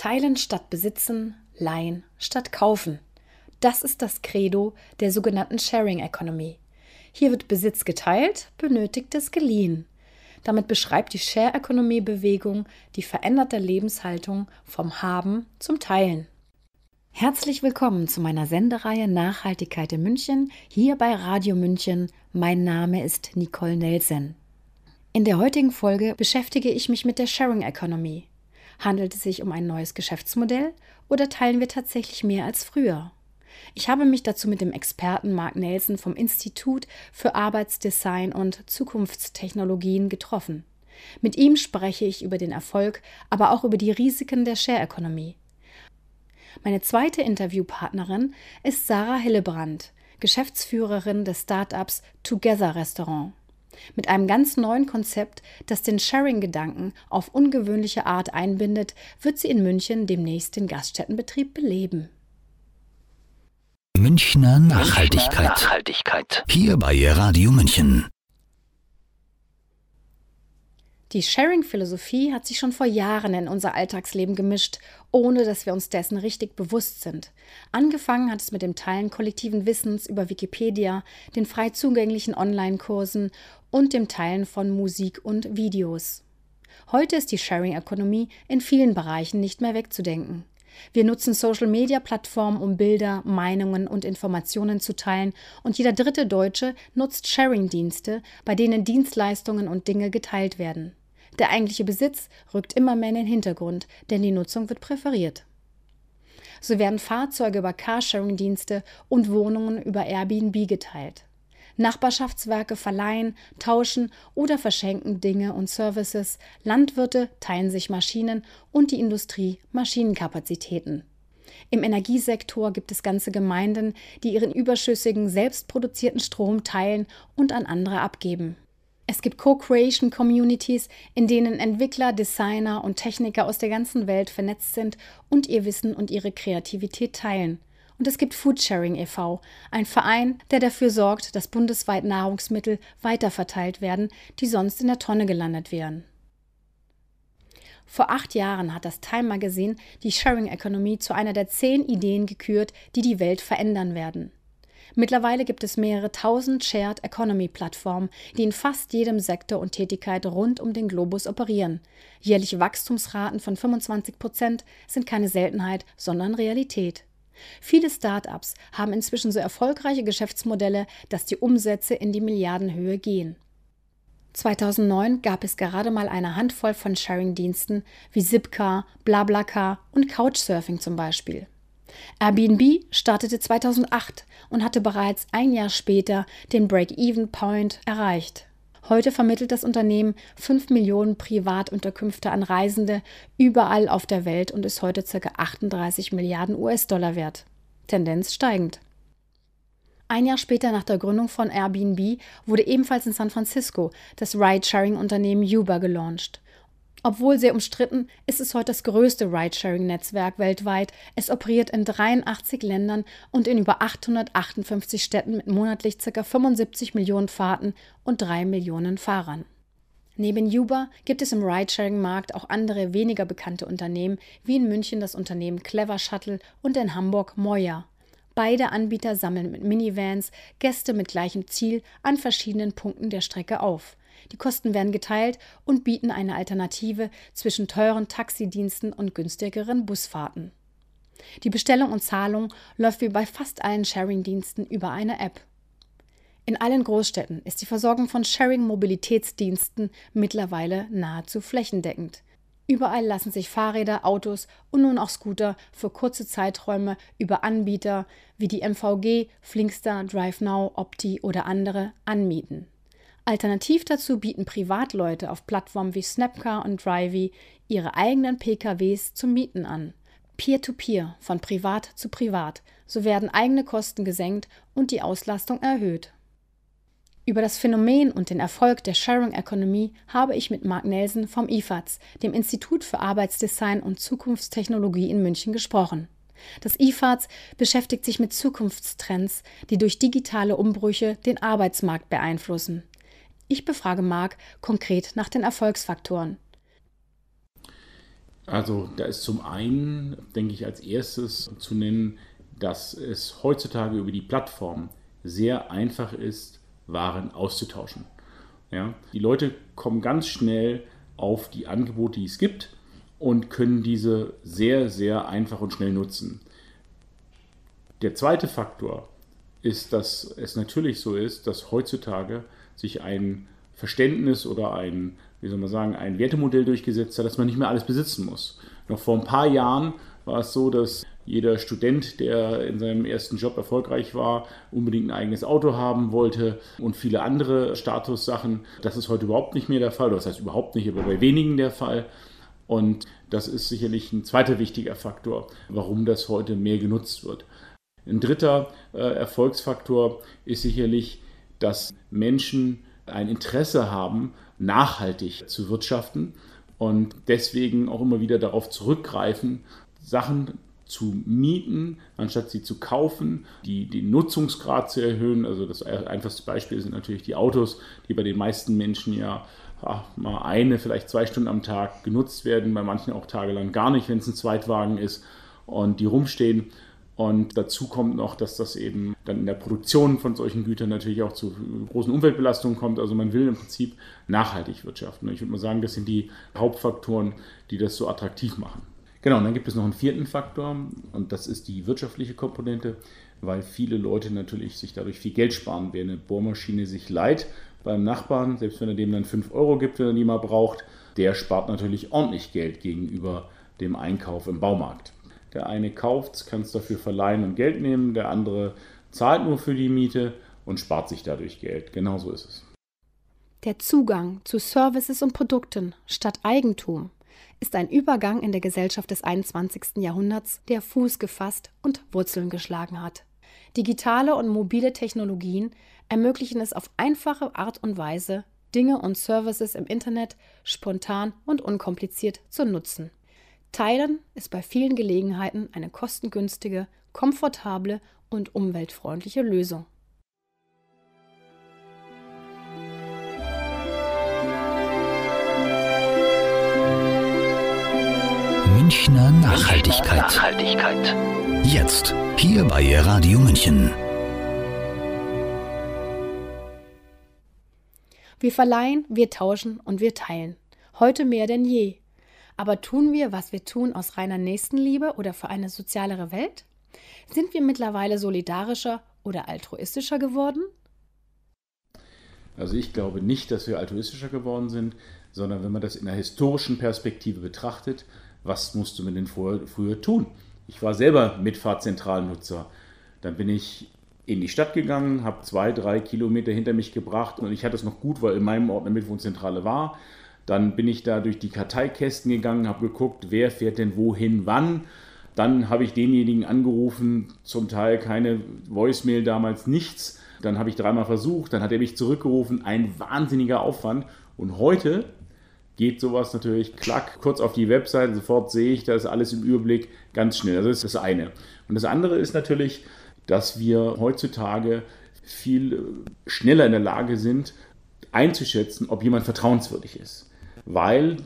Teilen statt besitzen, leihen statt kaufen. Das ist das Credo der sogenannten Sharing Economy. Hier wird Besitz geteilt, Benötigtes geliehen. Damit beschreibt die Share Economy Bewegung die veränderte Lebenshaltung vom Haben zum Teilen. Herzlich willkommen zu meiner Sendereihe Nachhaltigkeit in München, hier bei Radio München. Mein Name ist Nicole Nelson. In der heutigen Folge beschäftige ich mich mit der Sharing Economy. Handelt es sich um ein neues Geschäftsmodell oder teilen wir tatsächlich mehr als früher? Ich habe mich dazu mit dem Experten Mark Nelson vom Institut für Arbeitsdesign und Zukunftstechnologien getroffen. Mit ihm spreche ich über den Erfolg, aber auch über die Risiken der Share Economy. Meine zweite Interviewpartnerin ist Sarah Hillebrand, Geschäftsführerin des Startups Together Restaurant mit einem ganz neuen Konzept, das den Sharing-Gedanken auf ungewöhnliche Art einbindet, wird sie in München demnächst den Gaststättenbetrieb beleben. Münchner Nachhaltigkeit. Nachhaltigkeit. Hier bei Radio München. Die Sharing-Philosophie hat sich schon vor Jahren in unser Alltagsleben gemischt, ohne dass wir uns dessen richtig bewusst sind. Angefangen hat es mit dem Teilen kollektiven Wissens über Wikipedia, den frei zugänglichen Online-Kursen und dem Teilen von Musik und Videos. Heute ist die Sharing-Ökonomie in vielen Bereichen nicht mehr wegzudenken. Wir nutzen Social-Media-Plattformen, um Bilder, Meinungen und Informationen zu teilen, und jeder dritte Deutsche nutzt Sharing-Dienste, bei denen Dienstleistungen und Dinge geteilt werden. Der eigentliche Besitz rückt immer mehr in den Hintergrund, denn die Nutzung wird präferiert. So werden Fahrzeuge über Carsharing-Dienste und Wohnungen über Airbnb geteilt. Nachbarschaftswerke verleihen, tauschen oder verschenken Dinge und Services, Landwirte teilen sich Maschinen und die Industrie Maschinenkapazitäten. Im Energiesektor gibt es ganze Gemeinden, die ihren überschüssigen, selbstproduzierten Strom teilen und an andere abgeben. Es gibt Co-Creation Communities, in denen Entwickler, Designer und Techniker aus der ganzen Welt vernetzt sind und ihr Wissen und ihre Kreativität teilen. Und es gibt Foodsharing e.V., ein Verein, der dafür sorgt, dass bundesweit Nahrungsmittel weiterverteilt werden, die sonst in der Tonne gelandet wären. Vor acht Jahren hat das Time Magazine die Sharing Economy zu einer der zehn Ideen gekürt, die die Welt verändern werden. Mittlerweile gibt es mehrere tausend Shared Economy Plattformen, die in fast jedem Sektor und Tätigkeit rund um den Globus operieren. Jährliche Wachstumsraten von 25 Prozent sind keine Seltenheit, sondern Realität. Viele Start-ups haben inzwischen so erfolgreiche Geschäftsmodelle, dass die Umsätze in die Milliardenhöhe gehen. 2009 gab es gerade mal eine Handvoll von Sharing-Diensten wie Zipcar, BlaBlaCar und Couchsurfing zum Beispiel. Airbnb startete 2008 und hatte bereits ein Jahr später den Break-Even-Point erreicht. Heute vermittelt das Unternehmen 5 Millionen Privatunterkünfte an Reisende überall auf der Welt und ist heute ca. 38 Milliarden US-Dollar wert. Tendenz steigend. Ein Jahr später nach der Gründung von Airbnb wurde ebenfalls in San Francisco das Ride-Sharing-Unternehmen Uber gelauncht. Obwohl sehr umstritten, ist es heute das größte Ridesharing-Netzwerk weltweit. Es operiert in 83 Ländern und in über 858 Städten mit monatlich ca. 75 Millionen Fahrten und 3 Millionen Fahrern. Neben Uber gibt es im Ridesharing-Markt auch andere weniger bekannte Unternehmen, wie in München das Unternehmen Clever Shuttle und in Hamburg Moya. Beide Anbieter sammeln mit Minivans Gäste mit gleichem Ziel an verschiedenen Punkten der Strecke auf. Die Kosten werden geteilt und bieten eine Alternative zwischen teuren Taxidiensten und günstigeren Busfahrten. Die Bestellung und Zahlung läuft wie bei fast allen Sharing-Diensten über eine App. In allen Großstädten ist die Versorgung von Sharing-Mobilitätsdiensten mittlerweile nahezu flächendeckend. Überall lassen sich Fahrräder, Autos und nun auch Scooter für kurze Zeiträume über Anbieter wie die MVG, Flinkster, DriveNow, Opti oder andere anmieten. Alternativ dazu bieten Privatleute auf Plattformen wie Snapcar und Drivey ihre eigenen PKWs zum Mieten an. Peer-to-Peer, -peer, von privat zu privat. So werden eigene Kosten gesenkt und die Auslastung erhöht. Über das Phänomen und den Erfolg der Sharing Economy habe ich mit Mark Nelson vom IFAZ, dem Institut für Arbeitsdesign und Zukunftstechnologie in München, gesprochen. Das IFAZ beschäftigt sich mit Zukunftstrends, die durch digitale Umbrüche den Arbeitsmarkt beeinflussen. Ich befrage Marc konkret nach den Erfolgsfaktoren. Also da ist zum einen, denke ich, als erstes zu nennen, dass es heutzutage über die Plattform sehr einfach ist, Waren auszutauschen. Ja? Die Leute kommen ganz schnell auf die Angebote, die es gibt und können diese sehr, sehr einfach und schnell nutzen. Der zweite Faktor ist, dass es natürlich so ist, dass heutzutage sich ein Verständnis oder ein, wie soll man sagen, ein Wertemodell durchgesetzt hat, dass man nicht mehr alles besitzen muss. Noch vor ein paar Jahren war es so, dass jeder Student, der in seinem ersten Job erfolgreich war, unbedingt ein eigenes Auto haben wollte und viele andere Statussachen. Das ist heute überhaupt nicht mehr der Fall. Das heißt überhaupt nicht, aber bei wenigen der Fall. Und das ist sicherlich ein zweiter wichtiger Faktor, warum das heute mehr genutzt wird. Ein dritter äh, Erfolgsfaktor ist sicherlich, dass Menschen ein Interesse haben, nachhaltig zu wirtschaften und deswegen auch immer wieder darauf zurückgreifen, Sachen zu mieten, anstatt sie zu kaufen, die, den Nutzungsgrad zu erhöhen. Also das einfachste Beispiel sind natürlich die Autos, die bei den meisten Menschen ja ach, mal eine, vielleicht zwei Stunden am Tag genutzt werden, bei manchen auch tagelang gar nicht, wenn es ein Zweitwagen ist und die rumstehen. Und dazu kommt noch, dass das eben dann in der Produktion von solchen Gütern natürlich auch zu großen Umweltbelastungen kommt. Also man will im Prinzip nachhaltig wirtschaften. Ich würde mal sagen, das sind die Hauptfaktoren, die das so attraktiv machen. Genau, und dann gibt es noch einen vierten Faktor und das ist die wirtschaftliche Komponente, weil viele Leute natürlich sich dadurch viel Geld sparen. Wer eine Bohrmaschine sich leiht beim Nachbarn, selbst wenn er dem dann 5 Euro gibt, wenn er die mal braucht, der spart natürlich ordentlich Geld gegenüber dem Einkauf im Baumarkt. Der eine kauft, kann es dafür verleihen und Geld nehmen, der andere zahlt nur für die Miete und spart sich dadurch Geld. Genauso ist es. Der Zugang zu Services und Produkten statt Eigentum ist ein Übergang in der Gesellschaft des 21. Jahrhunderts, der Fuß gefasst und Wurzeln geschlagen hat. Digitale und mobile Technologien ermöglichen es auf einfache Art und Weise, Dinge und Services im Internet spontan und unkompliziert zu nutzen. Teilen ist bei vielen Gelegenheiten eine kostengünstige, komfortable und umweltfreundliche Lösung. Münchner Nachhaltigkeit. Nachhaltigkeit. Jetzt, hier bei Radio München. Wir verleihen, wir tauschen und wir teilen. Heute mehr denn je. Aber tun wir, was wir tun, aus reiner Nächstenliebe oder für eine sozialere Welt? Sind wir mittlerweile solidarischer oder altruistischer geworden? Also ich glaube nicht, dass wir altruistischer geworden sind, sondern wenn man das in einer historischen Perspektive betrachtet, was musste man denn vorher, früher tun? Ich war selber Mitfahrzentralnutzer. Dann bin ich in die Stadt gegangen, habe zwei, drei Kilometer hinter mich gebracht und ich hatte es noch gut, weil in meinem Ort eine Mitwohnzentrale war. Dann bin ich da durch die Karteikästen gegangen, habe geguckt, wer fährt denn wohin, wann. Dann habe ich denjenigen angerufen, zum Teil keine Voicemail damals, nichts. Dann habe ich dreimal versucht, dann hat er mich zurückgerufen. Ein wahnsinniger Aufwand. Und heute geht sowas natürlich klack, kurz auf die Webseite, sofort sehe ich, da ist alles im Überblick ganz schnell. Also das ist das eine. Und das andere ist natürlich, dass wir heutzutage viel schneller in der Lage sind, einzuschätzen, ob jemand vertrauenswürdig ist. Weil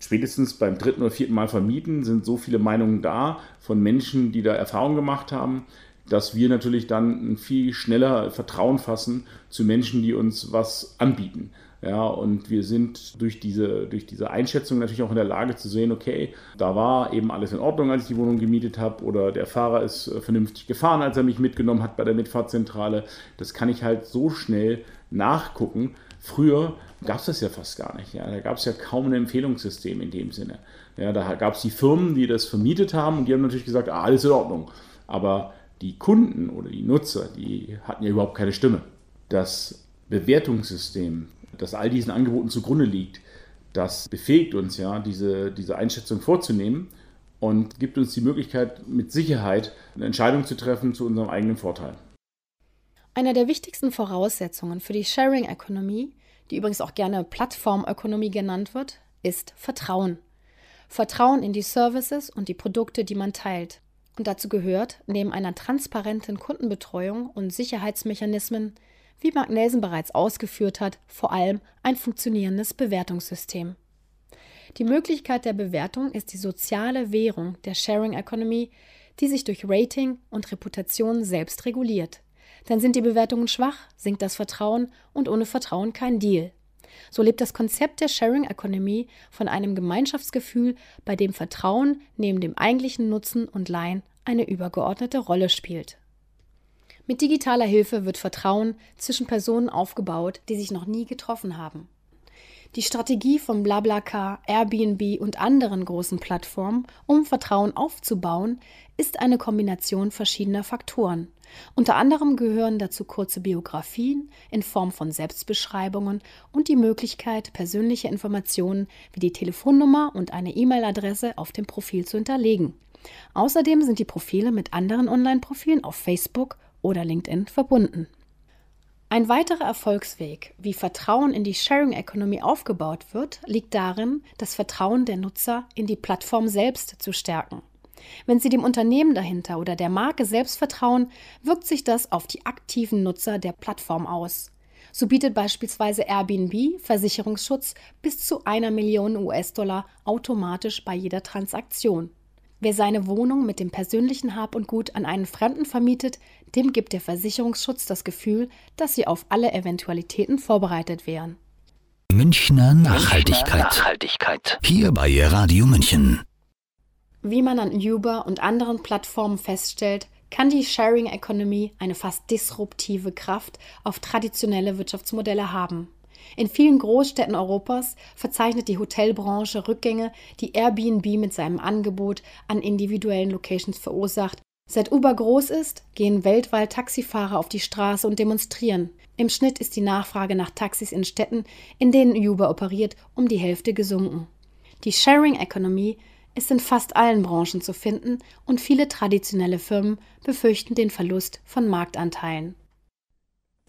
spätestens beim dritten oder vierten Mal vermieten sind so viele Meinungen da von Menschen, die da Erfahrung gemacht haben, dass wir natürlich dann viel schneller Vertrauen fassen zu Menschen, die uns was anbieten. Ja, und wir sind durch diese, durch diese Einschätzung natürlich auch in der Lage zu sehen, okay, da war eben alles in Ordnung, als ich die Wohnung gemietet habe, oder der Fahrer ist äh, vernünftig gefahren, als er mich mitgenommen hat bei der Mitfahrzentrale. Das kann ich halt so schnell nachgucken. Früher gab es das ja fast gar nicht. Ja. Da gab es ja kaum ein Empfehlungssystem in dem Sinne. Ja, da gab es die Firmen, die das vermietet haben und die haben natürlich gesagt, ah, alles in Ordnung. Aber die Kunden oder die Nutzer, die hatten ja überhaupt keine Stimme. Das Bewertungssystem das all diesen Angeboten zugrunde liegt, das befähigt uns ja, diese, diese Einschätzung vorzunehmen und gibt uns die Möglichkeit, mit Sicherheit eine Entscheidung zu treffen zu unserem eigenen Vorteil. Einer der wichtigsten Voraussetzungen für die Sharing Economy, die übrigens auch gerne Plattformökonomie genannt wird, ist Vertrauen. Vertrauen in die Services und die Produkte, die man teilt. Und dazu gehört, neben einer transparenten Kundenbetreuung und Sicherheitsmechanismen, wie Magnesen bereits ausgeführt hat, vor allem ein funktionierendes Bewertungssystem. Die Möglichkeit der Bewertung ist die soziale Währung der Sharing Economy, die sich durch Rating und Reputation selbst reguliert. Dann sind die Bewertungen schwach, sinkt das Vertrauen und ohne Vertrauen kein Deal. So lebt das Konzept der Sharing Economy von einem Gemeinschaftsgefühl, bei dem Vertrauen neben dem eigentlichen Nutzen und Leihen eine übergeordnete Rolle spielt. Mit digitaler Hilfe wird Vertrauen zwischen Personen aufgebaut, die sich noch nie getroffen haben. Die Strategie von BlaBlaCar, Airbnb und anderen großen Plattformen, um Vertrauen aufzubauen, ist eine Kombination verschiedener Faktoren. Unter anderem gehören dazu kurze Biografien in Form von Selbstbeschreibungen und die Möglichkeit, persönliche Informationen wie die Telefonnummer und eine E-Mail-Adresse auf dem Profil zu hinterlegen. Außerdem sind die Profile mit anderen Online-Profilen auf Facebook oder LinkedIn verbunden. Ein weiterer Erfolgsweg, wie Vertrauen in die Sharing Economy aufgebaut wird, liegt darin, das Vertrauen der Nutzer in die Plattform selbst zu stärken. Wenn Sie dem Unternehmen dahinter oder der Marke selbst vertrauen, wirkt sich das auf die aktiven Nutzer der Plattform aus. So bietet beispielsweise Airbnb Versicherungsschutz bis zu einer Million US-Dollar automatisch bei jeder Transaktion. Wer seine Wohnung mit dem persönlichen Hab und Gut an einen Fremden vermietet, dem gibt der Versicherungsschutz das Gefühl, dass sie auf alle Eventualitäten vorbereitet wären. Münchner Nachhaltigkeit. Nachhaltigkeit. Hier bei Radio München. Wie man an Uber und anderen Plattformen feststellt, kann die Sharing Economy eine fast disruptive Kraft auf traditionelle Wirtschaftsmodelle haben. In vielen Großstädten Europas verzeichnet die Hotelbranche Rückgänge, die Airbnb mit seinem Angebot an individuellen Locations verursacht. Seit Uber groß ist, gehen weltweit Taxifahrer auf die Straße und demonstrieren. Im Schnitt ist die Nachfrage nach Taxis in Städten, in denen Uber operiert, um die Hälfte gesunken. Die Sharing Economy ist in fast allen Branchen zu finden und viele traditionelle Firmen befürchten den Verlust von Marktanteilen.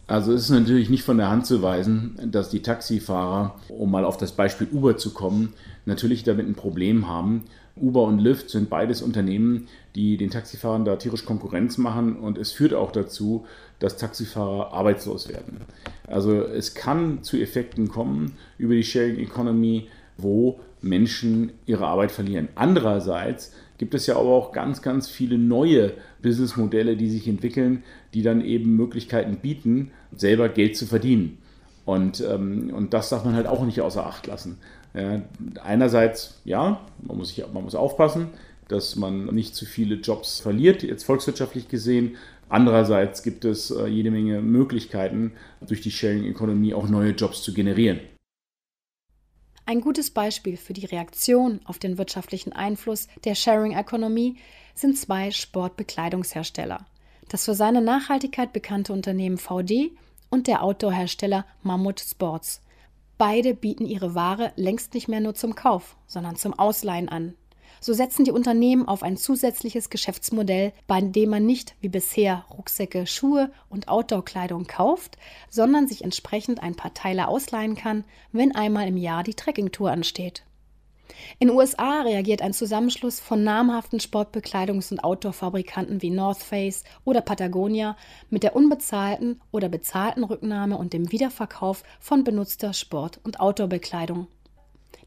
Also es ist natürlich nicht von der Hand zu weisen, dass die Taxifahrer, um mal auf das Beispiel Uber zu kommen, natürlich damit ein Problem haben. Uber und Lyft sind beides Unternehmen, die den Taxifahrern da tierisch Konkurrenz machen und es führt auch dazu, dass Taxifahrer arbeitslos werden. Also es kann zu Effekten kommen über die Sharing Economy, wo Menschen ihre Arbeit verlieren. Andererseits gibt es ja aber auch ganz, ganz viele neue Businessmodelle, die sich entwickeln, die dann eben Möglichkeiten bieten, selber Geld zu verdienen. Und, ähm, und das darf man halt auch nicht außer Acht lassen. Ja, einerseits, ja, man muss, sich, man muss aufpassen, dass man nicht zu viele Jobs verliert, jetzt volkswirtschaftlich gesehen. Andererseits gibt es äh, jede Menge Möglichkeiten, durch die Sharing Economy auch neue Jobs zu generieren. Ein gutes Beispiel für die Reaktion auf den wirtschaftlichen Einfluss der Sharing Economy sind zwei Sportbekleidungshersteller. Das für seine Nachhaltigkeit bekannte Unternehmen VD und der Outdoor-Hersteller Mammut Sports. Beide bieten ihre Ware längst nicht mehr nur zum Kauf, sondern zum Ausleihen an. So setzen die Unternehmen auf ein zusätzliches Geschäftsmodell, bei dem man nicht wie bisher Rucksäcke, Schuhe und Outdoor-Kleidung kauft, sondern sich entsprechend ein paar Teile ausleihen kann, wenn einmal im Jahr die Trekkingtour ansteht. In den USA reagiert ein Zusammenschluss von namhaften Sportbekleidungs- und Outdoor-Fabrikanten wie North Face oder Patagonia mit der unbezahlten oder bezahlten Rücknahme und dem Wiederverkauf von benutzter Sport- und Outdoor-Bekleidung.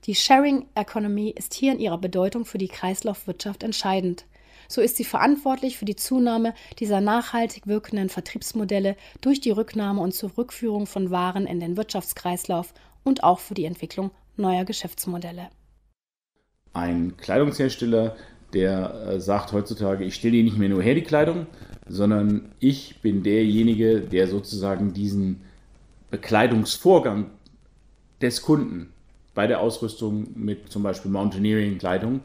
Die Sharing Economy ist hier in ihrer Bedeutung für die Kreislaufwirtschaft entscheidend. So ist sie verantwortlich für die Zunahme dieser nachhaltig wirkenden Vertriebsmodelle durch die Rücknahme und Zurückführung von Waren in den Wirtschaftskreislauf und auch für die Entwicklung neuer Geschäftsmodelle. Ein Kleidungshersteller, der äh, sagt heutzutage, ich stelle dir nicht mehr nur her die Kleidung, sondern ich bin derjenige, der sozusagen diesen Bekleidungsvorgang des Kunden bei der Ausrüstung mit zum Beispiel Mountaineering-Kleidung.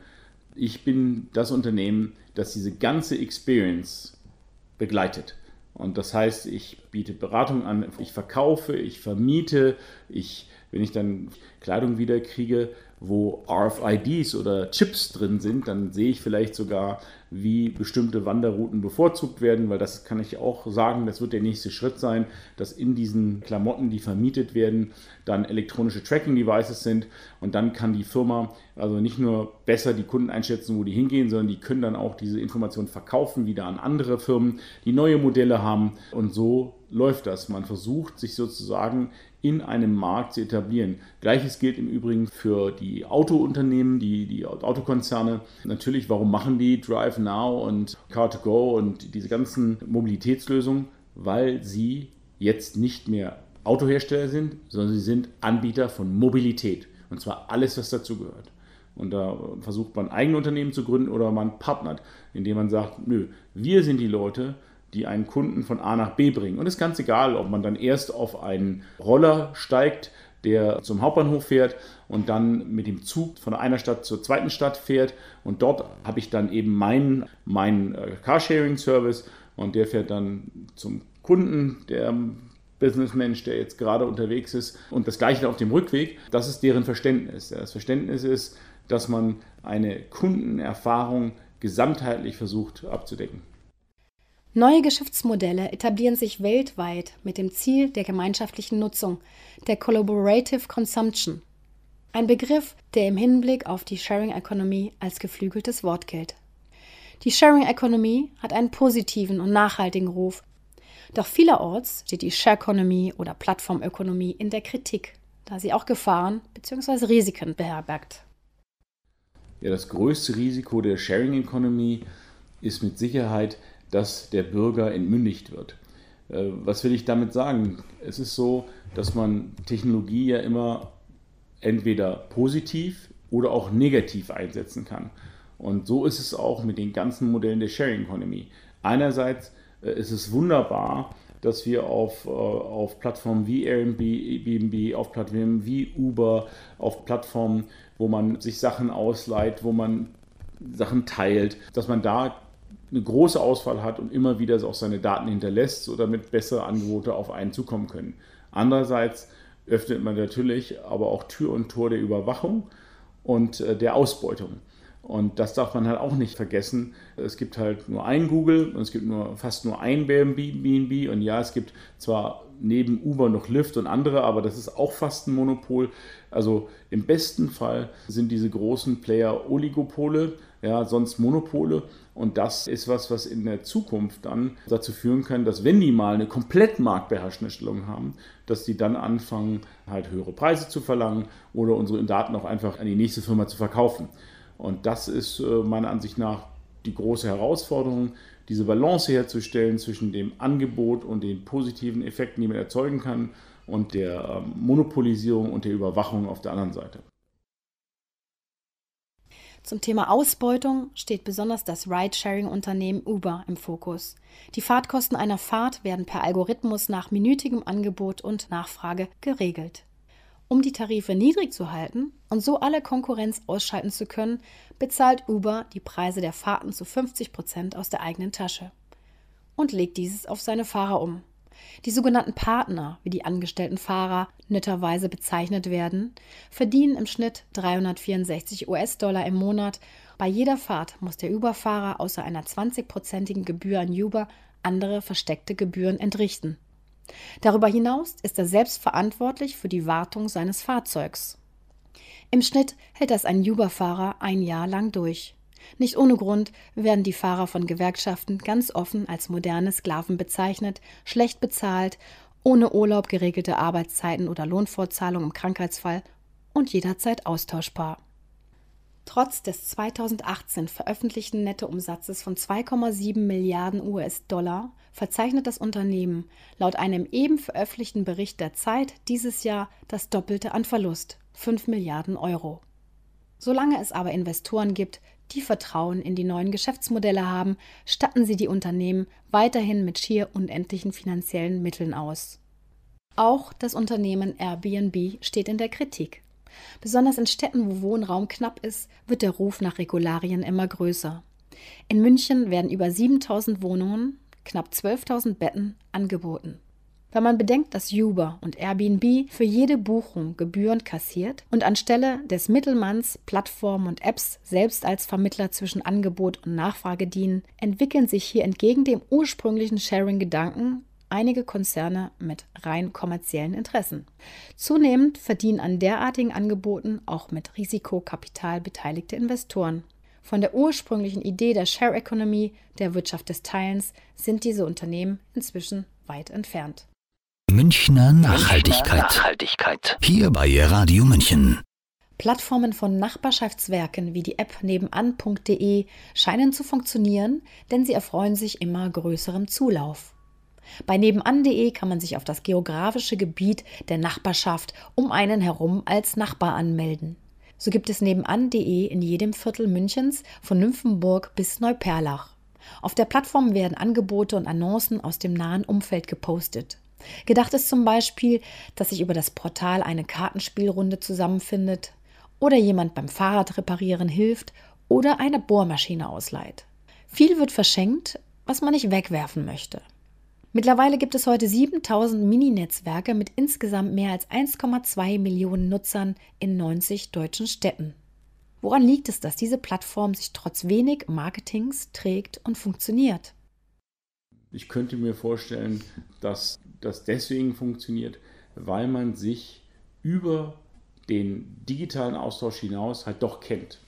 Ich bin das Unternehmen, das diese ganze Experience begleitet. Und das heißt, ich biete Beratung an, ich verkaufe, ich vermiete, ich, wenn ich dann Kleidung wieder kriege, wo RFIDs oder Chips drin sind, dann sehe ich vielleicht sogar, wie bestimmte Wanderrouten bevorzugt werden, weil das kann ich auch sagen, das wird der nächste Schritt sein, dass in diesen Klamotten, die vermietet werden, dann elektronische Tracking-Devices sind und dann kann die Firma also nicht nur besser die Kunden einschätzen, wo die hingehen, sondern die können dann auch diese Informationen verkaufen wieder an andere Firmen, die neue Modelle haben und so läuft das. Man versucht sich sozusagen in einem Markt zu etablieren. Gleiches gilt im Übrigen für die Autounternehmen, die, die Autokonzerne. Natürlich, warum machen die Drive Now und Car2Go und diese ganzen Mobilitätslösungen? Weil sie jetzt nicht mehr Autohersteller sind, sondern sie sind Anbieter von Mobilität. Und zwar alles, was dazu gehört. Und da versucht man eigene Unternehmen zu gründen oder man partnert, indem man sagt, nö, wir sind die Leute, die einen Kunden von A nach B bringen. Und es ist ganz egal, ob man dann erst auf einen Roller steigt, der zum Hauptbahnhof fährt und dann mit dem Zug von einer Stadt zur zweiten Stadt fährt. Und dort habe ich dann eben meinen, meinen äh, Carsharing-Service und der fährt dann zum Kunden, der Businessmensch, der jetzt gerade unterwegs ist. Und das gleiche auf dem Rückweg, das ist deren Verständnis. Das Verständnis ist, dass man eine Kundenerfahrung gesamtheitlich versucht abzudecken. Neue Geschäftsmodelle etablieren sich weltweit mit dem Ziel der gemeinschaftlichen Nutzung, der Collaborative Consumption. Ein Begriff, der im Hinblick auf die Sharing Economy als geflügeltes Wort gilt. Die Sharing Economy hat einen positiven und nachhaltigen Ruf. Doch vielerorts steht die Share Economy oder Plattformökonomie in der Kritik, da sie auch Gefahren bzw. Risiken beherbergt. Ja, das größte Risiko der Sharing Economy ist mit Sicherheit dass der Bürger entmündigt wird. Äh, was will ich damit sagen? Es ist so, dass man Technologie ja immer entweder positiv oder auch negativ einsetzen kann. Und so ist es auch mit den ganzen Modellen der Sharing Economy. Einerseits äh, ist es wunderbar, dass wir auf, äh, auf Plattformen wie Airbnb, auf Plattformen wie Uber, auf Plattformen, wo man sich Sachen ausleiht, wo man Sachen teilt, dass man da eine große Auswahl hat und immer wieder auch seine Daten hinterlässt, so damit bessere Angebote auf einen zukommen können. Andererseits öffnet man natürlich aber auch Tür und Tor der Überwachung und äh, der Ausbeutung. Und das darf man halt auch nicht vergessen. Es gibt halt nur ein Google und es gibt nur fast nur ein Airbnb. Und ja, es gibt zwar neben Uber noch Lyft und andere, aber das ist auch fast ein Monopol. Also im besten Fall sind diese großen Player Oligopole, ja, sonst Monopole. Und das ist was, was in der Zukunft dann dazu führen kann, dass wenn die mal eine komplett marktbeherrschende Stellung haben, dass die dann anfangen, halt höhere Preise zu verlangen oder unsere Daten auch einfach an die nächste Firma zu verkaufen. Und das ist äh, meiner Ansicht nach die große Herausforderung, diese Balance herzustellen zwischen dem Angebot und den positiven Effekten, die man erzeugen kann, und der ähm, Monopolisierung und der Überwachung auf der anderen Seite. Zum Thema Ausbeutung steht besonders das Ride-Sharing-Unternehmen Uber im Fokus. Die Fahrtkosten einer Fahrt werden per Algorithmus nach minütigem Angebot und Nachfrage geregelt. Um die Tarife niedrig zu halten und so alle Konkurrenz ausschalten zu können, bezahlt Uber die Preise der Fahrten zu 50 Prozent aus der eigenen Tasche und legt dieses auf seine Fahrer um. Die sogenannten Partner, wie die angestellten Fahrer netterweise bezeichnet werden, verdienen im Schnitt 364 US-Dollar im Monat. Bei jeder Fahrt muss der Uber-Fahrer außer einer 20-prozentigen Gebühr an Uber andere versteckte Gebühren entrichten. Darüber hinaus ist er selbst verantwortlich für die Wartung seines Fahrzeugs. Im Schnitt hält das ein Uber-Fahrer ein Jahr lang durch. Nicht ohne Grund werden die Fahrer von Gewerkschaften ganz offen als moderne Sklaven bezeichnet, schlecht bezahlt, ohne Urlaub geregelte Arbeitszeiten oder Lohnfortzahlung im Krankheitsfall und jederzeit austauschbar. Trotz des 2018 veröffentlichten Nettoumsatzes von 2,7 Milliarden US-Dollar verzeichnet das Unternehmen laut einem eben veröffentlichten Bericht der Zeit dieses Jahr das Doppelte an Verlust, 5 Milliarden Euro. Solange es aber Investoren gibt, die Vertrauen in die neuen Geschäftsmodelle haben, statten sie die Unternehmen weiterhin mit schier unendlichen finanziellen Mitteln aus. Auch das Unternehmen Airbnb steht in der Kritik. Besonders in Städten, wo Wohnraum knapp ist, wird der Ruf nach Regularien immer größer. In München werden über 7000 Wohnungen, knapp 12.000 Betten angeboten. Wenn man bedenkt, dass Uber und Airbnb für jede Buchung Gebühren kassiert und anstelle des Mittelmanns Plattformen und Apps selbst als Vermittler zwischen Angebot und Nachfrage dienen, entwickeln sich hier entgegen dem ursprünglichen Sharing-Gedanken einige Konzerne mit rein kommerziellen Interessen. Zunehmend verdienen an derartigen Angeboten auch mit Risikokapital beteiligte Investoren. Von der ursprünglichen Idee der Share Economy, der Wirtschaft des Teilens, sind diese Unternehmen inzwischen weit entfernt. Münchner Nachhaltigkeit. Nachhaltigkeit. Hier bei Radio München. Plattformen von Nachbarschaftswerken wie die App nebenan.de scheinen zu funktionieren, denn sie erfreuen sich immer größerem Zulauf. Bei nebenan.de kann man sich auf das geografische Gebiet der Nachbarschaft um einen herum als Nachbar anmelden. So gibt es nebenan.de in jedem Viertel Münchens von Nymphenburg bis Neuperlach. Auf der Plattform werden Angebote und Annoncen aus dem nahen Umfeld gepostet. Gedacht ist zum Beispiel, dass sich über das Portal eine Kartenspielrunde zusammenfindet oder jemand beim Fahrradreparieren hilft oder eine Bohrmaschine ausleiht. Viel wird verschenkt, was man nicht wegwerfen möchte. Mittlerweile gibt es heute 7000 Mini-Netzwerke mit insgesamt mehr als 1,2 Millionen Nutzern in 90 deutschen Städten. Woran liegt es, dass diese Plattform sich trotz wenig Marketings trägt und funktioniert? Ich könnte mir vorstellen, dass das deswegen funktioniert, weil man sich über den digitalen Austausch hinaus halt doch kennt.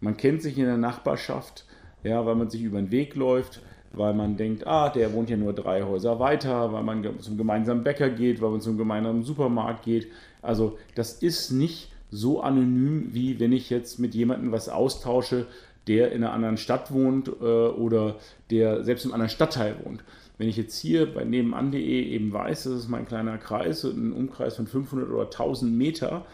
Man kennt sich in der Nachbarschaft, ja, weil man sich über den Weg läuft, weil man denkt, ah, der wohnt ja nur drei Häuser weiter, weil man zum gemeinsamen Bäcker geht, weil man zum gemeinsamen Supermarkt geht. Also das ist nicht so anonym, wie wenn ich jetzt mit jemandem was austausche, der in einer anderen Stadt wohnt äh, oder der selbst im anderen Stadtteil wohnt. Wenn ich jetzt hier bei nebenan.de eben weiß, das ist mein kleiner Kreis, ein Umkreis von 500 oder 1000 Meter,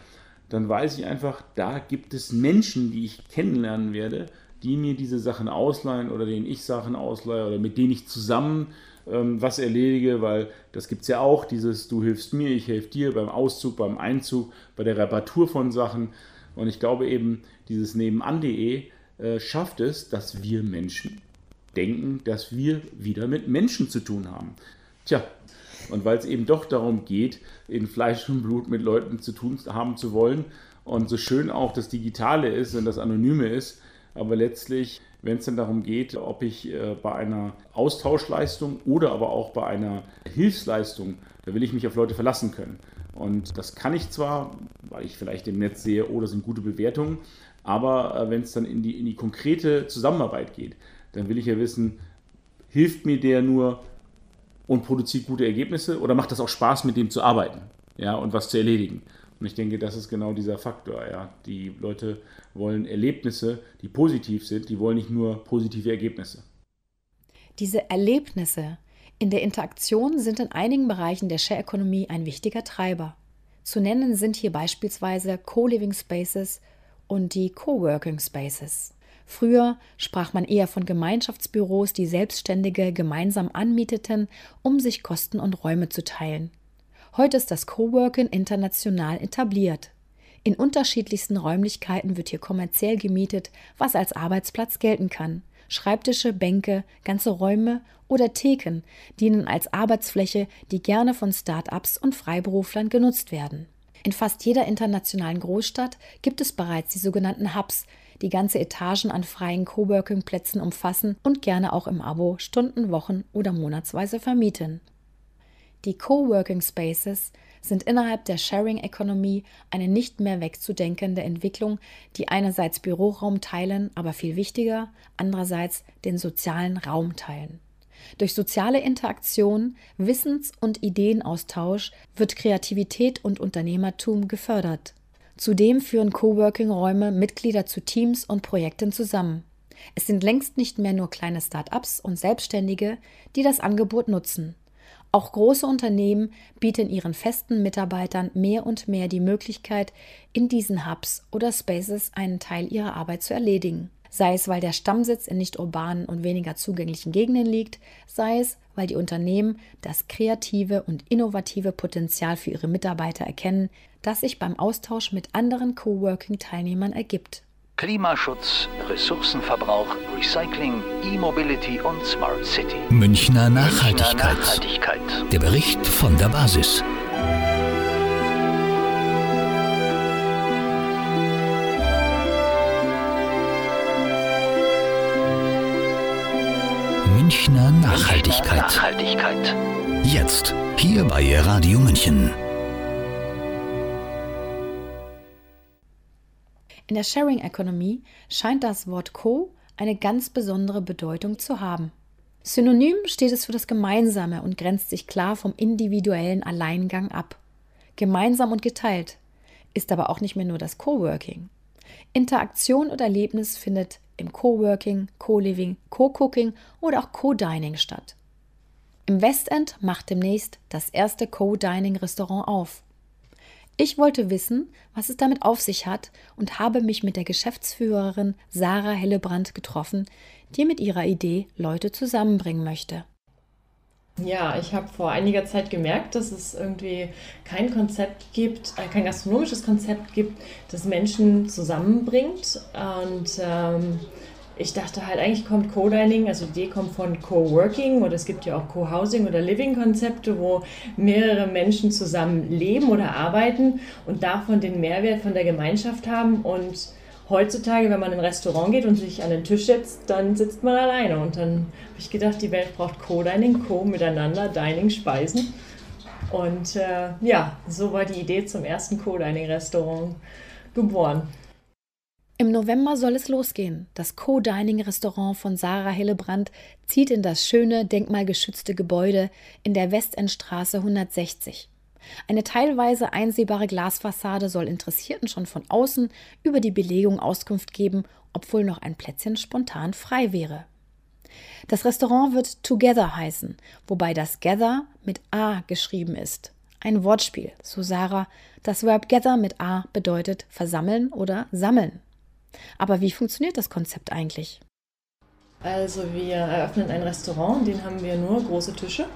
dann weiß ich einfach, da gibt es Menschen, die ich kennenlernen werde, die mir diese Sachen ausleihen oder denen ich Sachen ausleihe oder mit denen ich zusammen ähm, was erledige, weil das gibt es ja auch, dieses du hilfst mir, ich helfe dir beim Auszug, beim Einzug, bei der Reparatur von Sachen. Und ich glaube eben, dieses nebenan.de äh, schafft es, dass wir Menschen denken, dass wir wieder mit Menschen zu tun haben. Tja, und weil es eben doch darum geht, in Fleisch und Blut mit Leuten zu tun haben zu wollen und so schön auch das Digitale ist und das Anonyme ist, aber letztlich, wenn es dann darum geht, ob ich äh, bei einer Austauschleistung oder aber auch bei einer Hilfsleistung, da will ich mich auf Leute verlassen können. Und das kann ich zwar, weil ich vielleicht im Netz sehe, oh, sind gute Bewertungen, aber äh, wenn es dann in die, in die konkrete Zusammenarbeit geht, dann will ich ja wissen, hilft mir der nur und produziert gute Ergebnisse oder macht das auch Spaß, mit dem zu arbeiten ja, und was zu erledigen. Und ich denke, das ist genau dieser Faktor. Ja. Die Leute wollen Erlebnisse, die positiv sind, die wollen nicht nur positive Ergebnisse. Diese Erlebnisse in der Interaktion sind in einigen Bereichen der Share-Ökonomie ein wichtiger Treiber. Zu nennen sind hier beispielsweise Co-Living Spaces und die Co-Working Spaces. Früher sprach man eher von Gemeinschaftsbüros, die Selbstständige gemeinsam anmieteten, um sich Kosten und Räume zu teilen. Heute ist das Coworking international etabliert. In unterschiedlichsten Räumlichkeiten wird hier kommerziell gemietet, was als Arbeitsplatz gelten kann. Schreibtische, Bänke, ganze Räume oder Theken dienen als Arbeitsfläche, die gerne von Start-ups und Freiberuflern genutzt werden. In fast jeder internationalen Großstadt gibt es bereits die sogenannten Hubs, die ganze Etagen an freien Coworking-Plätzen umfassen und gerne auch im Abo Stunden, Wochen oder monatsweise vermieten. Die Coworking Spaces sind innerhalb der Sharing-Economy eine nicht mehr wegzudenkende Entwicklung, die einerseits Büroraum teilen, aber viel wichtiger, andererseits den sozialen Raum teilen. Durch soziale Interaktion, Wissens- und Ideenaustausch wird Kreativität und Unternehmertum gefördert. Zudem führen Coworking-Räume Mitglieder zu Teams und Projekten zusammen. Es sind längst nicht mehr nur kleine Start-ups und Selbstständige, die das Angebot nutzen. Auch große Unternehmen bieten ihren festen Mitarbeitern mehr und mehr die Möglichkeit, in diesen Hubs oder Spaces einen Teil ihrer Arbeit zu erledigen. Sei es, weil der Stammsitz in nicht urbanen und weniger zugänglichen Gegenden liegt, sei es, weil die Unternehmen das kreative und innovative Potenzial für ihre Mitarbeiter erkennen, das sich beim Austausch mit anderen Coworking-Teilnehmern ergibt. Klimaschutz, Ressourcenverbrauch, Recycling, E-Mobility und Smart City. Münchner Nachhaltigkeit. Münchner Nachhaltigkeit. Der Bericht von der Basis. Münchner Nachhaltigkeit. Nachhaltigkeit. Jetzt, hier bei Radio München. In der Sharing Economy scheint das Wort Co eine ganz besondere Bedeutung zu haben. Synonym steht es für das Gemeinsame und grenzt sich klar vom individuellen Alleingang ab. Gemeinsam und geteilt ist aber auch nicht mehr nur das Coworking. Interaktion und Erlebnis findet im Coworking, Co-Living, Co-Cooking oder auch Co-Dining statt. Im Westend macht demnächst das erste Co-Dining-Restaurant auf. Ich wollte wissen, was es damit auf sich hat und habe mich mit der Geschäftsführerin Sarah Hellebrand getroffen, die mit ihrer Idee Leute zusammenbringen möchte. Ja, ich habe vor einiger Zeit gemerkt, dass es irgendwie kein Konzept gibt, äh, kein gastronomisches Konzept gibt, das Menschen zusammenbringt. Und ähm, ich dachte halt, eigentlich kommt Co-Dining, also die Idee kommt von Co-Working oder es gibt ja auch Co-Housing oder Living-Konzepte, wo mehrere Menschen zusammen leben oder arbeiten und davon den Mehrwert von der Gemeinschaft haben. Und heutzutage, wenn man in ein Restaurant geht und sich an den Tisch setzt, dann sitzt man alleine. Und dann habe ich gedacht, die Welt braucht Co-Dining, Co miteinander, Dining, Speisen. Und äh, ja, so war die Idee zum ersten Co-Dining-Restaurant geboren. Im November soll es losgehen. Das Co-Dining-Restaurant von Sarah Hillebrand zieht in das schöne, denkmalgeschützte Gebäude in der Westendstraße 160. Eine teilweise einsehbare Glasfassade soll Interessierten schon von außen über die Belegung Auskunft geben, obwohl noch ein Plätzchen spontan frei wäre. Das Restaurant wird Together heißen, wobei das Gather mit A geschrieben ist. Ein Wortspiel, so Sarah. Das Verb gather mit A bedeutet versammeln oder sammeln. Aber wie funktioniert das Konzept eigentlich? Also wir eröffnen ein Restaurant, in dem haben wir nur große Tische.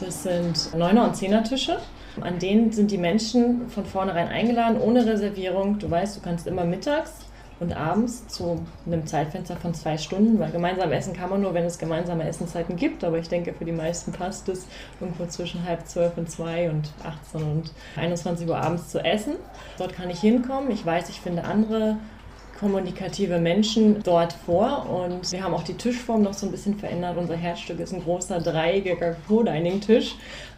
Das sind Neuner- und Zehner-Tische. An denen sind die Menschen von vornherein eingeladen, ohne Reservierung. Du weißt, du kannst immer mittags und abends zu einem Zeitfenster von zwei Stunden, weil gemeinsam essen kann man nur, wenn es gemeinsame Essenszeiten gibt. Aber ich denke, für die meisten passt es, irgendwo zwischen halb zwölf und zwei und 18 und 21 Uhr abends zu essen. Dort kann ich hinkommen. Ich weiß, ich finde andere kommunikative Menschen dort vor und wir haben auch die Tischform noch so ein bisschen verändert. Unser Herzstück ist ein großer dreieckiger Co-Dining-Tisch,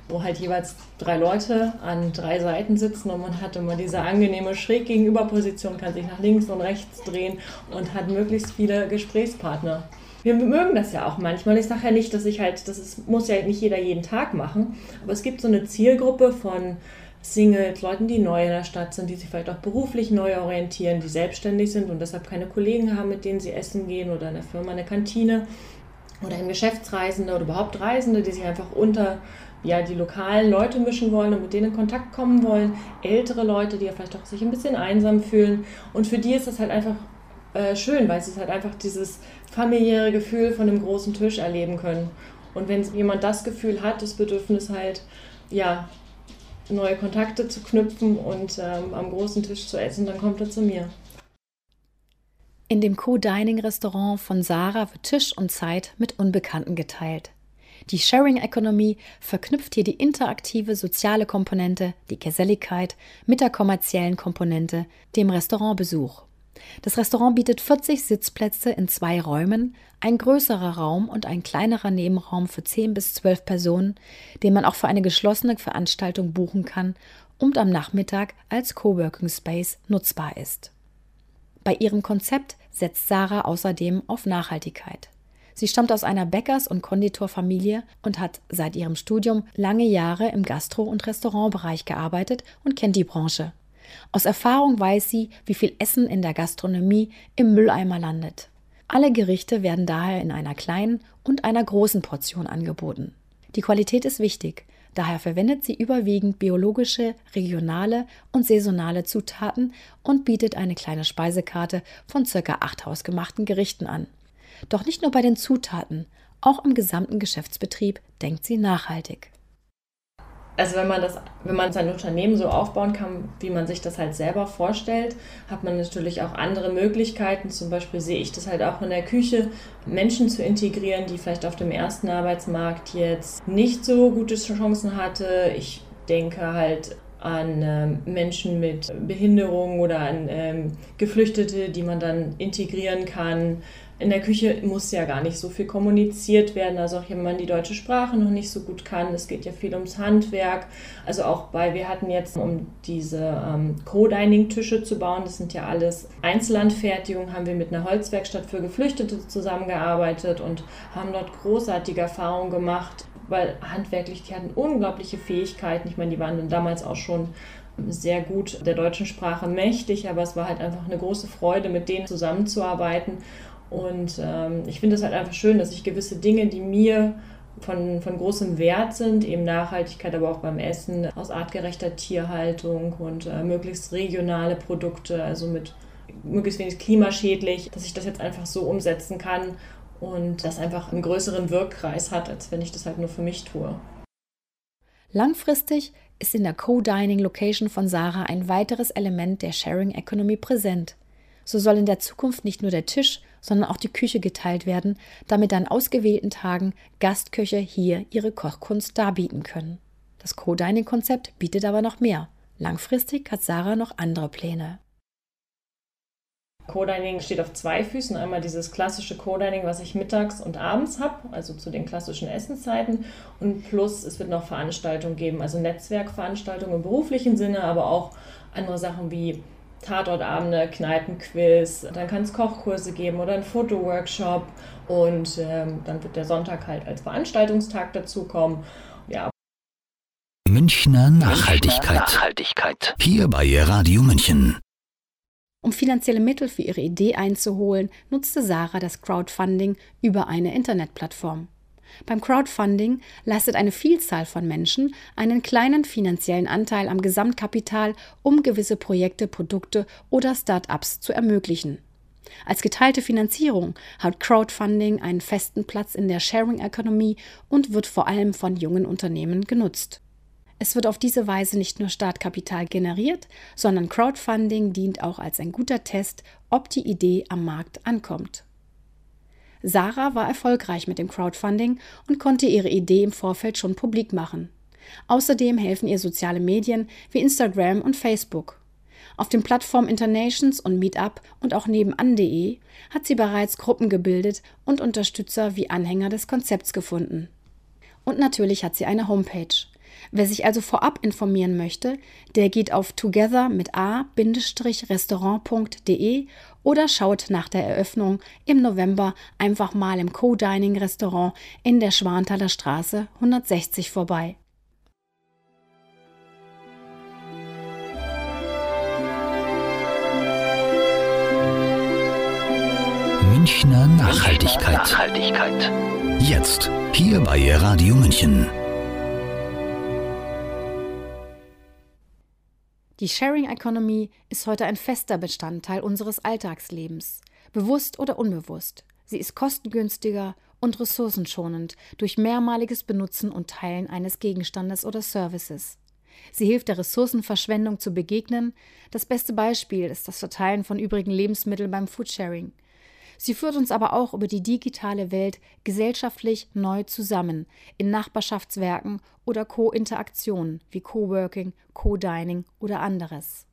wo halt jeweils drei Leute an drei Seiten sitzen und man hat immer diese angenehme schräg gegenüber Position, kann sich nach links und rechts drehen und hat möglichst viele Gesprächspartner. Wir mögen das ja auch manchmal. Ich sage ja nicht, dass ich halt, das ist, muss ja nicht jeder jeden Tag machen, aber es gibt so eine Zielgruppe von Singles, Leuten, die neu in der Stadt sind, die sich vielleicht auch beruflich neu orientieren, die selbstständig sind und deshalb keine Kollegen haben, mit denen sie essen gehen oder in der Firma eine Kantine oder ein Geschäftsreisende oder überhaupt Reisende, die sich einfach unter ja, die lokalen Leute mischen wollen und mit denen in Kontakt kommen wollen. Ältere Leute, die ja vielleicht auch sich ein bisschen einsam fühlen. Und für die ist das halt einfach äh, schön, weil sie halt einfach dieses familiäre Gefühl von einem großen Tisch erleben können. Und wenn jemand das Gefühl hat, das Bedürfnis halt, ja, neue Kontakte zu knüpfen und ähm, am großen Tisch zu essen, dann kommt er zu mir. In dem Co-Dining-Restaurant von Sarah wird Tisch und Zeit mit Unbekannten geteilt. Die Sharing Economy verknüpft hier die interaktive soziale Komponente, die Geselligkeit, mit der kommerziellen Komponente, dem Restaurantbesuch. Das Restaurant bietet 40 Sitzplätze in zwei Räumen, ein größerer Raum und ein kleinerer Nebenraum für 10 bis 12 Personen, den man auch für eine geschlossene Veranstaltung buchen kann und am Nachmittag als Coworking Space nutzbar ist. Bei ihrem Konzept setzt Sarah außerdem auf Nachhaltigkeit. Sie stammt aus einer Bäckers- und Konditorfamilie und hat seit ihrem Studium lange Jahre im Gastro- und Restaurantbereich gearbeitet und kennt die Branche. Aus Erfahrung weiß sie, wie viel Essen in der Gastronomie im Mülleimer landet. Alle Gerichte werden daher in einer kleinen und einer großen Portion angeboten. Die Qualität ist wichtig, daher verwendet sie überwiegend biologische, regionale und saisonale Zutaten und bietet eine kleine Speisekarte von ca. acht hausgemachten Gerichten an. Doch nicht nur bei den Zutaten, auch im gesamten Geschäftsbetrieb denkt sie nachhaltig also wenn man das, wenn man sein Unternehmen so aufbauen kann, wie man sich das halt selber vorstellt, hat man natürlich auch andere Möglichkeiten. Zum Beispiel sehe ich das halt auch in der Küche, Menschen zu integrieren, die vielleicht auf dem ersten Arbeitsmarkt jetzt nicht so gute Chancen hatte. Ich denke halt an ähm, Menschen mit Behinderung oder an ähm, Geflüchtete, die man dann integrieren kann in der Küche muss ja gar nicht so viel kommuniziert werden. Also auch wenn man die deutsche Sprache noch nicht so gut kann. Es geht ja viel ums Handwerk. Also auch bei, wir hatten jetzt, um diese ähm, Co-Dining-Tische zu bauen, das sind ja alles Einzelanfertigungen, haben wir mit einer Holzwerkstatt für Geflüchtete zusammengearbeitet und haben dort großartige Erfahrungen gemacht, weil handwerklich, die hatten unglaubliche Fähigkeiten. Ich meine, die waren damals auch schon sehr gut der deutschen Sprache mächtig, aber es war halt einfach eine große Freude, mit denen zusammenzuarbeiten. Und ähm, ich finde es halt einfach schön, dass ich gewisse Dinge, die mir von, von großem Wert sind, eben Nachhaltigkeit, aber auch beim Essen, aus artgerechter Tierhaltung und äh, möglichst regionale Produkte, also mit möglichst wenig klimaschädlich, dass ich das jetzt einfach so umsetzen kann und das einfach einen größeren Wirkkreis hat, als wenn ich das halt nur für mich tue. Langfristig ist in der Co-Dining-Location von Sarah ein weiteres Element der Sharing Economy präsent. So soll in der Zukunft nicht nur der Tisch, sondern auch die Küche geteilt werden, damit an ausgewählten Tagen Gastköche hier ihre Kochkunst darbieten können. Das Co-Dining-Konzept bietet aber noch mehr. Langfristig hat Sarah noch andere Pläne. Co-Dining steht auf zwei Füßen. Einmal dieses klassische Co-Dining, was ich mittags und abends habe, also zu den klassischen Essenszeiten. Und plus, es wird noch Veranstaltungen geben, also Netzwerkveranstaltungen im beruflichen Sinne, aber auch andere Sachen wie Tatortabende, Kneipenquiz. Dann kann es Kochkurse geben oder einen Fotoworkshop. Und ähm, dann wird der Sonntag halt als Veranstaltungstag dazukommen. Ja. Münchner Nachhaltigkeit. Nachhaltigkeit. Hier bei Radio München. Um finanzielle Mittel für ihre Idee einzuholen, nutzte Sarah das Crowdfunding über eine Internetplattform. Beim Crowdfunding leistet eine Vielzahl von Menschen einen kleinen finanziellen Anteil am Gesamtkapital, um gewisse Projekte, Produkte oder Start-ups zu ermöglichen. Als geteilte Finanzierung hat Crowdfunding einen festen Platz in der Sharing Economy und wird vor allem von jungen Unternehmen genutzt. Es wird auf diese Weise nicht nur Startkapital generiert, sondern Crowdfunding dient auch als ein guter Test, ob die Idee am Markt ankommt. Sarah war erfolgreich mit dem Crowdfunding und konnte ihre Idee im Vorfeld schon publik machen. Außerdem helfen ihr soziale Medien wie Instagram und Facebook. Auf den Plattformen Internations und Meetup und auch nebenan.de hat sie bereits Gruppen gebildet und Unterstützer wie Anhänger des Konzepts gefunden. Und natürlich hat sie eine Homepage. Wer sich also vorab informieren möchte, der geht auf together mit a-restaurant.de oder schaut nach der Eröffnung im November einfach mal im Co-Dining Restaurant in der Schwanthaler Straße 160 vorbei. Münchner Nachhaltigkeit. Nachhaltigkeit. Jetzt hier bei Radio München. Die Sharing Economy ist heute ein fester Bestandteil unseres Alltagslebens, bewusst oder unbewusst. Sie ist kostengünstiger und ressourcenschonend durch mehrmaliges Benutzen und Teilen eines Gegenstandes oder Services. Sie hilft der Ressourcenverschwendung zu begegnen. Das beste Beispiel ist das Verteilen von übrigen Lebensmitteln beim Foodsharing. Sie führt uns aber auch über die digitale Welt gesellschaftlich neu zusammen, in Nachbarschaftswerken oder Co-Interaktionen wie Coworking, Co-Dining oder anderes.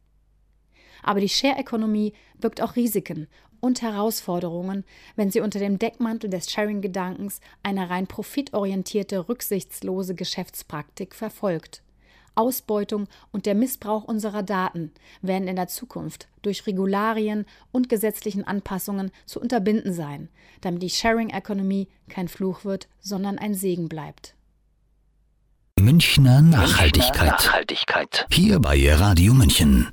Aber die Share-Ökonomie birgt auch Risiken und Herausforderungen, wenn sie unter dem Deckmantel des Sharing-Gedankens eine rein profitorientierte, rücksichtslose Geschäftspraktik verfolgt. Ausbeutung und der Missbrauch unserer Daten werden in der Zukunft durch Regularien und gesetzlichen Anpassungen zu unterbinden sein, damit die Sharing Economy kein Fluch wird, sondern ein Segen bleibt. Münchner Nachhaltigkeit. Nachhaltigkeit. Hier bei Radio München.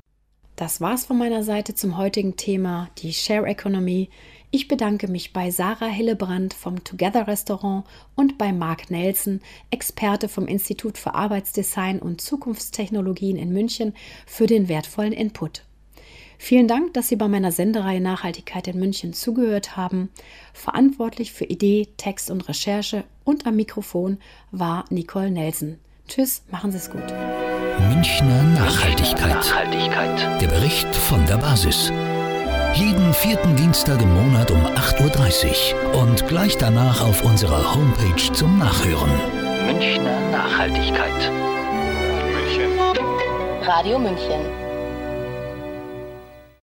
Das war's von meiner Seite zum heutigen Thema, die Share Economy. Ich bedanke mich bei Sarah Hillebrand vom Together Restaurant und bei Marc Nelson, Experte vom Institut für Arbeitsdesign und Zukunftstechnologien in München, für den wertvollen Input. Vielen Dank, dass Sie bei meiner Sendereihe Nachhaltigkeit in München zugehört haben. Verantwortlich für Idee, Text und Recherche und am Mikrofon war Nicole Nelson. Tschüss, machen Sie es gut. Münchner Nachhaltigkeit. Nachhaltigkeit. Der Bericht von der Basis. Jeden vierten Dienstag im Monat um 8.30 Uhr und gleich danach auf unserer Homepage zum Nachhören. Münchner Nachhaltigkeit. München. Radio München.